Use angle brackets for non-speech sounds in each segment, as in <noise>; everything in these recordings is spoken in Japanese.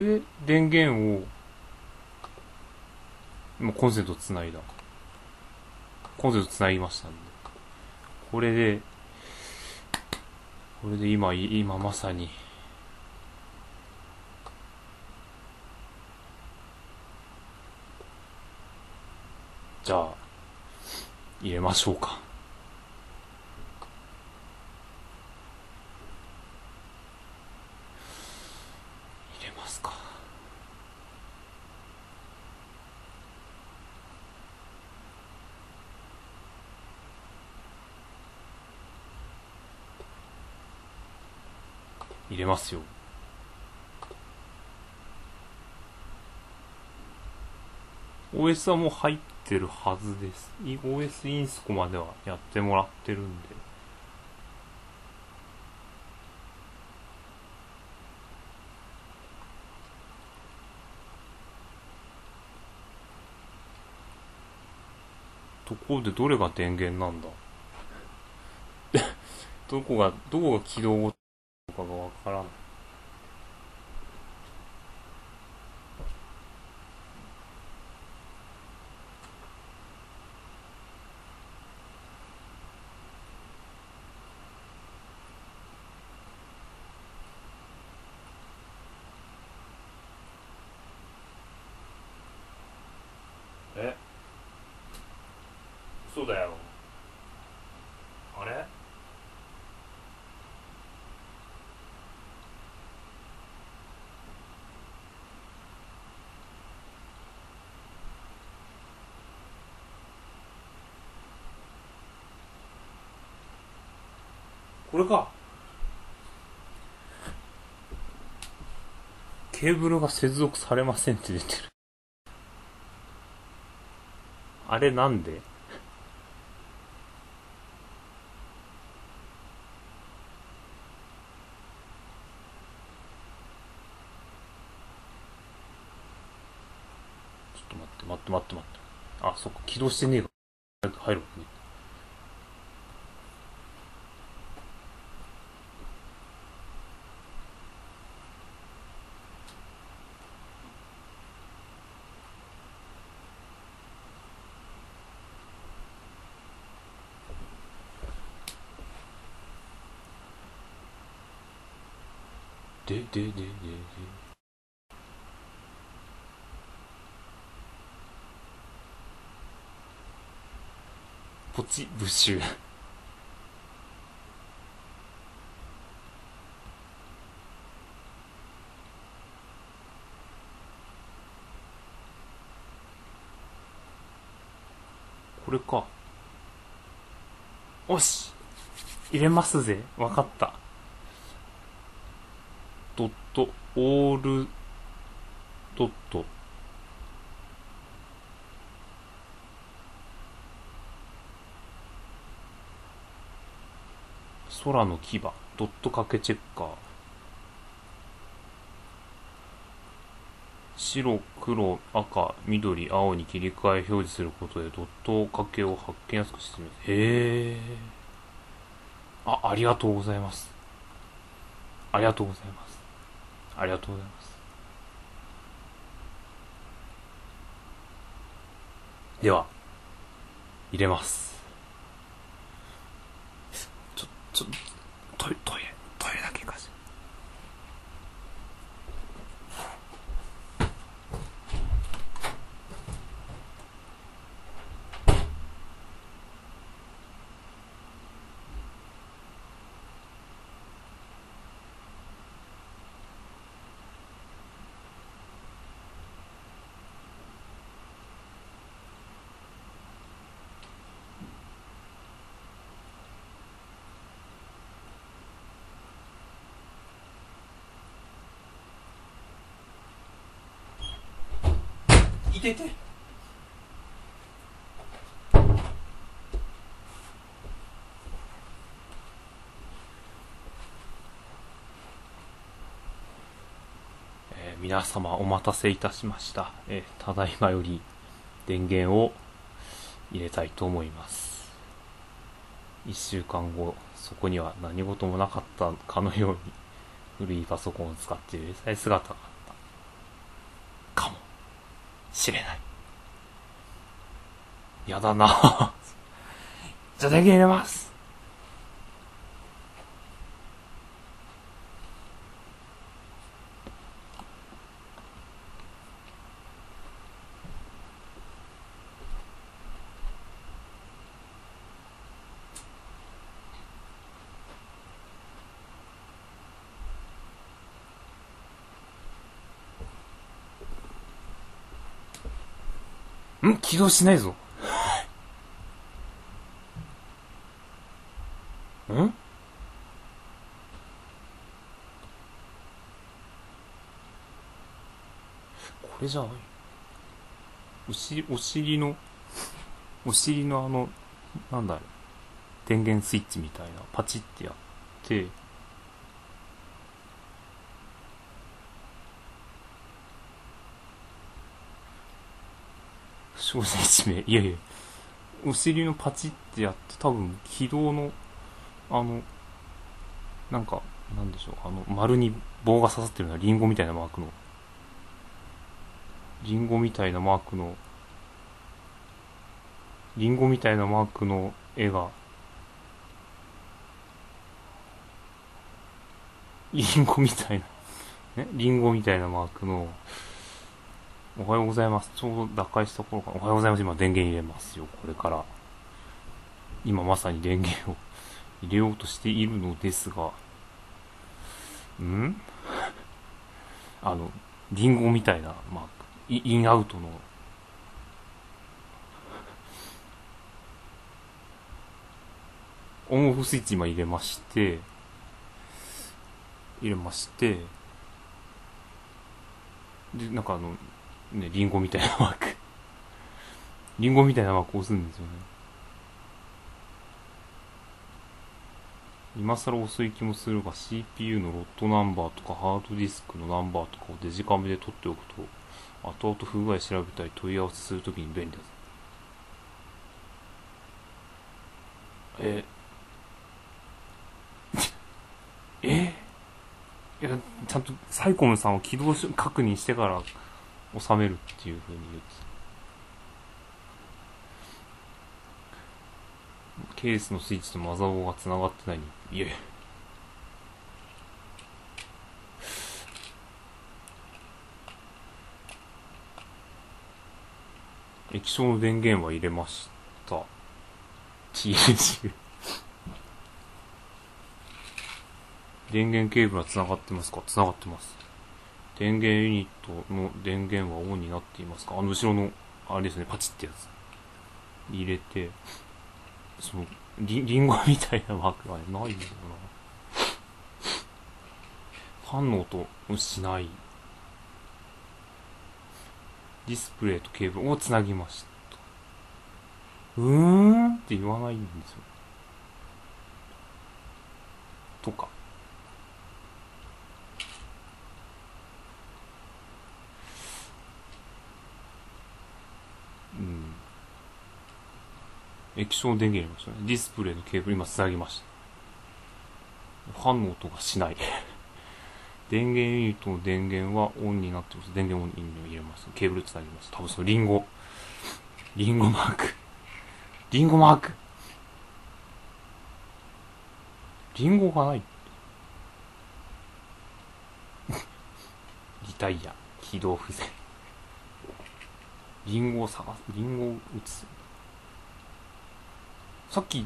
で、電源を、今コンセントつないだ。コンセントつなぎましたんで。これで、これで今、今まさに、じゃあ、入れましょうか。入れますか。入れますよ。OS はもう入ってるはずです。OS インスコまではやってもらってるんで。ところでどれが電源なんだ？<laughs> どこが、どこが起動かがわからない。え嘘だよ。あれ？これか。ケーブルが接続されませんって出てる。あれなんでちょっと待って待って待って。あ、そっか、起動してねえか。入るわね。で、で、で、で、で。ポチ、ブッシュ。これか。おし入れますぜ。わかった。ドット、オール、ドット。空の牙、ドット掛けチェッカー。白、黒、赤、緑、青に切り替え表示することでドット掛けを発見やすくしてみる。へえ。あ、ありがとうございます。ありがとうございます。ありがとうございます。では、入れます。ちょ、っと、トイ、トイレだけかし。いてて。えー皆様お待たせいたしました。えーただいまより電源を入れたいと思います。一週間後、そこには何事もなかったかのように古いパソコンを使っている姿があったかも。しれない。やだな <laughs> じゃあ電源入れます。ん？起動しないぞ。ん？これじゃない？お尻、お尻の、お尻のあの、なんだろう、電源スイッチみたいな、パチってやって、少年地名、いやいや、お尻のパチってやって、多分起動の、あの、なんか、なんでしょう、あの、丸に棒が刺さってるようなリンゴみたいなマークの、リンゴみたいなマークの、リンゴみたいなマークの絵が、リンゴみたいな、ね、リンゴみたいなマークの、おはようございます。ちょうど打開した頃から、おはようございます。今電源入れますよ、これから。今まさに電源を <laughs> 入れようとしているのですが、ん？<laughs> あの、リンゴみたいな、まあ、イインアウトの、オンオフスイッチ今入れまして、入れまして、で、なんかあの、ね、リンゴみたいなマーク。リンゴみたいなマーク押すんですよね。今更遅い気もするが CPU のロットナンバーとかハードディスクのナンバーとかをデジカメで撮っておくと後々不具合調べたり問い合わせするときに便利だぞええいやちゃんとサイコムさんを起動し確認してから収めるっていうふうに言ってケースのスイッチとマザーボーが繋がってないいえ液晶の電源は入れました TH 電源ケーブルは繋がってますか繋がってます電源ユニットの電源はオンになっていますか？あの後ろのあれですねパチってやつ。入れてそのリリンゴみたいなマークがないんだよな。ファンの音をしない。ディスプレイとケーブルをつなぎました。うーんって言わないんですよ。とか。液晶電源入れましたね。ディスプレイのケーブル今繋ぎました。ファンの音がしない。電源ユニットの電源はオンになってます。電源オンに入れます。ケーブル繋ぎます。多分そのリンゴ。リンゴマーク。リンゴマーク。リンゴがない。リタイア。起動不全。リンゴを探す。リンゴを打つ。さっき、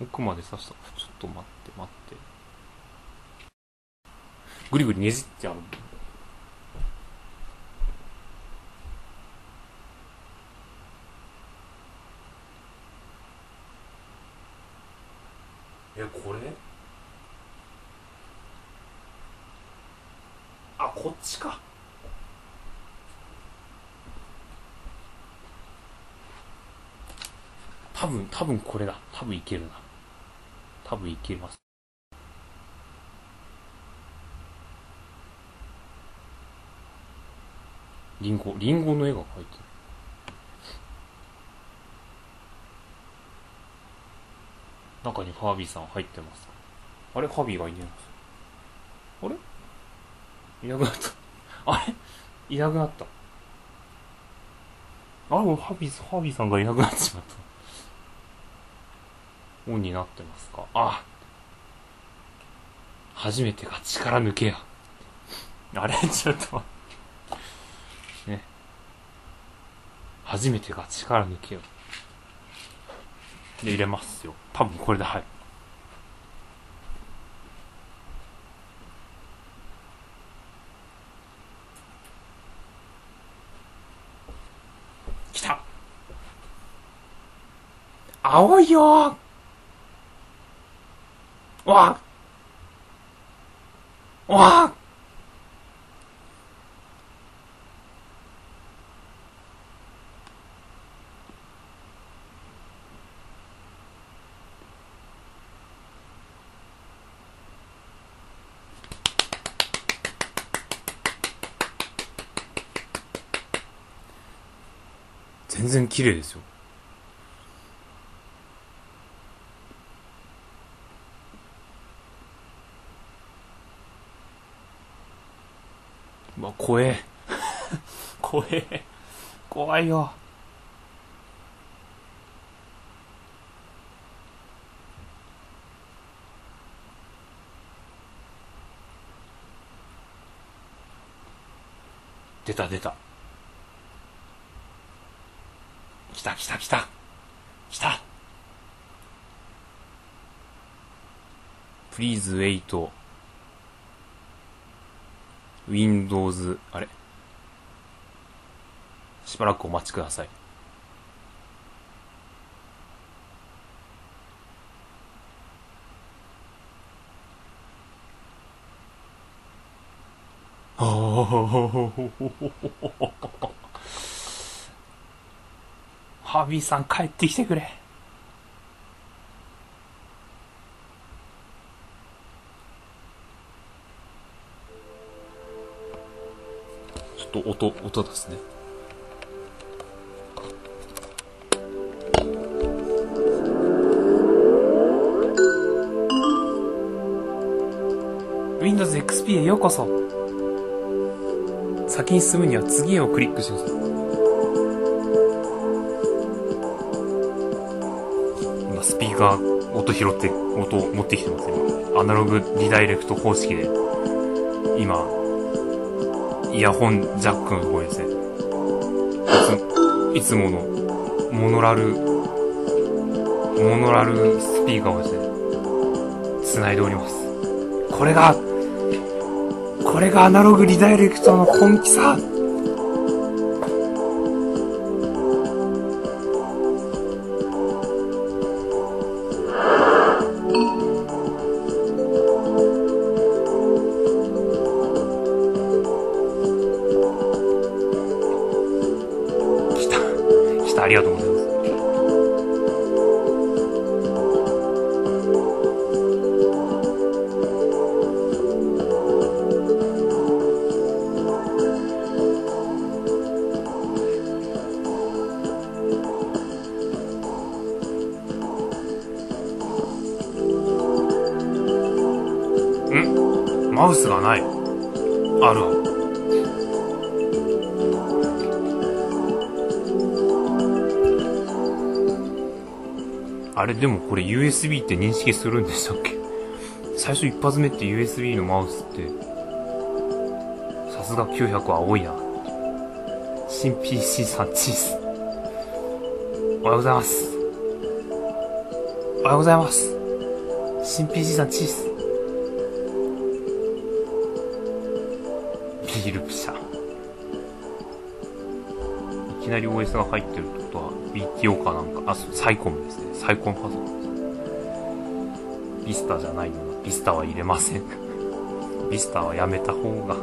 奥まで刺した。ちょっと待って、待って。ぐりぐりねじってある。え、これ？あ、こっちか。多分、多分これだ。多分いけるな。多分いけます。リンゴ、リンゴの絵が描いてる。中にファービーさん入ってます。あれファービーがいねえの？あれ？いなくなった。<laughs> あれ？いなくなった。あ、もうハビー、ハビーさんがいなくなってしまった。オンになってますか？あ初めてが力抜けや。あれ？<laughs> ちょっと。ね。初めてが力抜けよ。で、入れますよ。多分これではい。来た青いよわわ全然綺麗ですよ。怖え。<laughs> 怖え。怖いよ。出た出た。来た来た来た。来た。Please wait. Windows、あれ？しばらくお待ちください。ハビーさん帰ってきてくれ。と音、音ですね。Windows XP へようこそ。先に進むには次へをクリックしてください。今スピーカー音拾って音を持ってきてますよ。アナログリダイレクト方式で今イヤホンジャックのところですね。いついつものモノラルモノラルスピーカーをですね繋いでおります。これがこれがアナログリダイレクトの本気さマウスがない。ある。あれでもこれ USB って認識するんでしたっけ？最初一発目って USB のマウスってさすが900は多いな新 PC さんチーズ。おはようございます。おはようございます。新 PC さんチーズ。きなり OS が入ってるってことは BTO かなんか。あそうサイコンですね。サイコンパソコンですビスタじゃないよな。ビスタは入れません。<laughs> ビスタはやめた方が。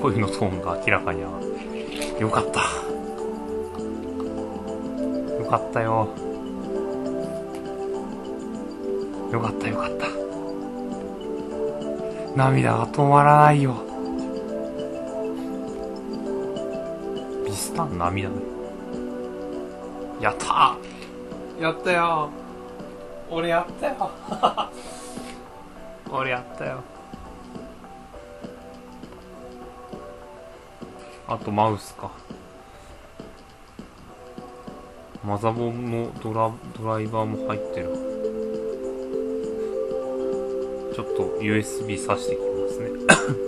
声のトーンが明らかに上がる。よかった。よかったよ。よかったよかった。涙が止まらないよ。ミスター涙。やったやったよ。俺やったよ。<laughs> 俺やったよ。あとマウスか。マザボンもドラドライバーも入ってる。USB 挿してきますね。<laughs>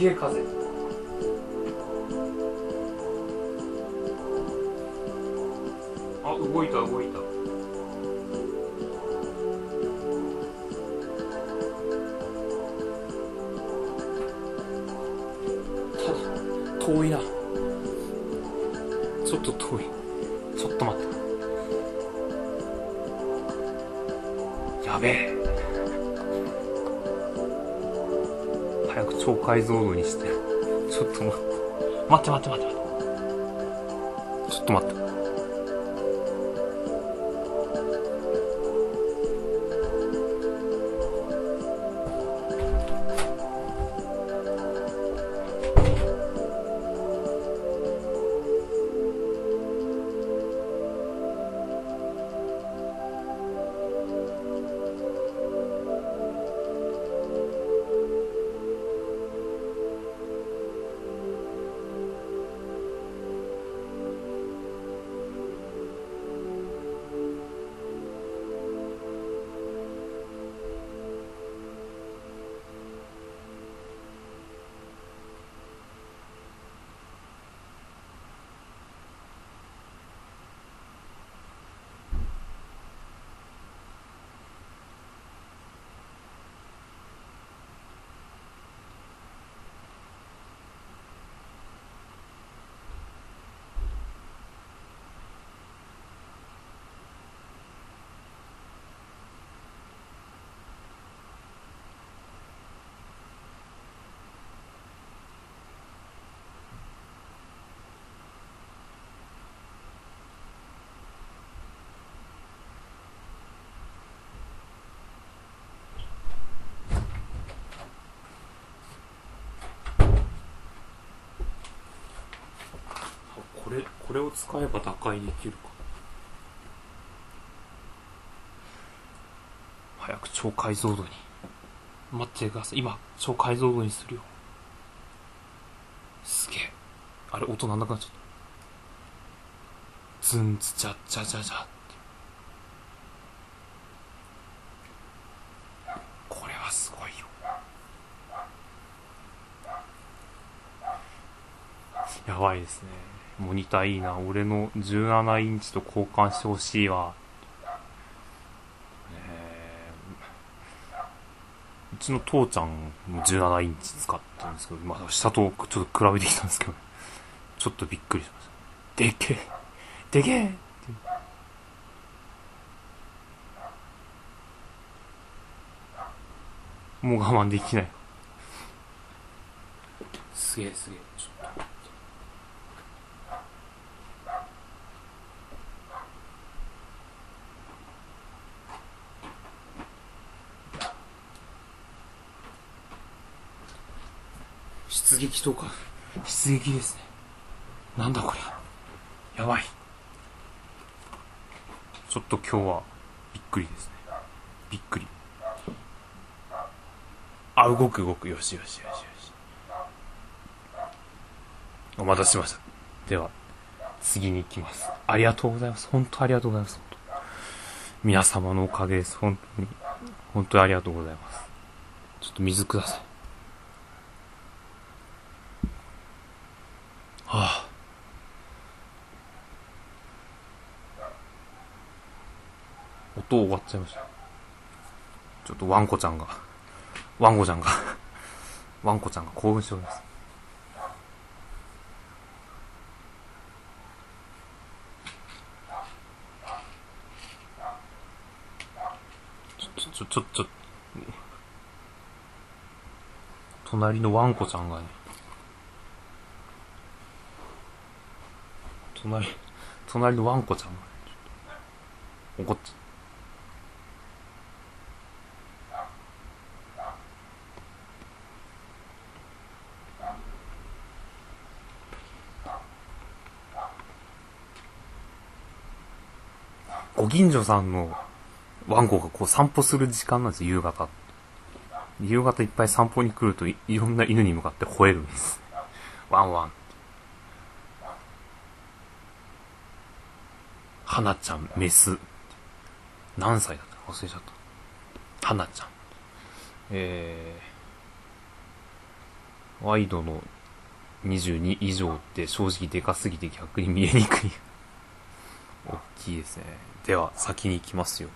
げえ風。あ動いた動いたた。早く超解像度にして。ちょっと待って。待って待って待って待って。ちょっと待ってこれを使えば打開できるか。早く超解像度に。待ってください。今超解像度にするよ。すげえ。あれ音なんなくなっちゃった。ズンツチャッチャチャチャって。これはすごいよ。やばいですね。モニターいいな俺の17インチと交換してほしいわうちの父ちゃんも17インチ使ったんですけど、まあ、下とちょっと比べてきたんですけど、ちょっとびっくりしました。でけえでけえってもう我慢できない。すげえすげえ。ちょっと。出撃とか。出撃ですね。なんだこりゃ。やばい。ちょっと今日はびっくりですね。びっくり。あ動く動く。よしよしよしよし。お待たせしました。では次に行きます。ありがとうございます。本当ありがとうございます。皆様のおかげです。本当に。本当にありがとうございます。ちょっと水くださいはあ、と終わっちゃいました。ちょっとワンコちゃんが、ワンコちゃんが、<laughs> ワンコちゃんが興奮しております。ちょ、ちょ、ちょ、ちょ、隣のワンコちゃんがね、隣、隣のワンコちゃんがね、ちょっと怒っちゃご近所さんのワンコがこう散歩する時間なんですよ、夕方。夕方いっぱい散歩に来るといろんな犬に向かって吠えるんです。ワンワン。花ちゃん、メス。何歳だった忘れちゃった。花ちゃん。えー、ワイドの22以上って正直でかすぎて逆に見えにくい。大きいですね。では、先に行きますよ。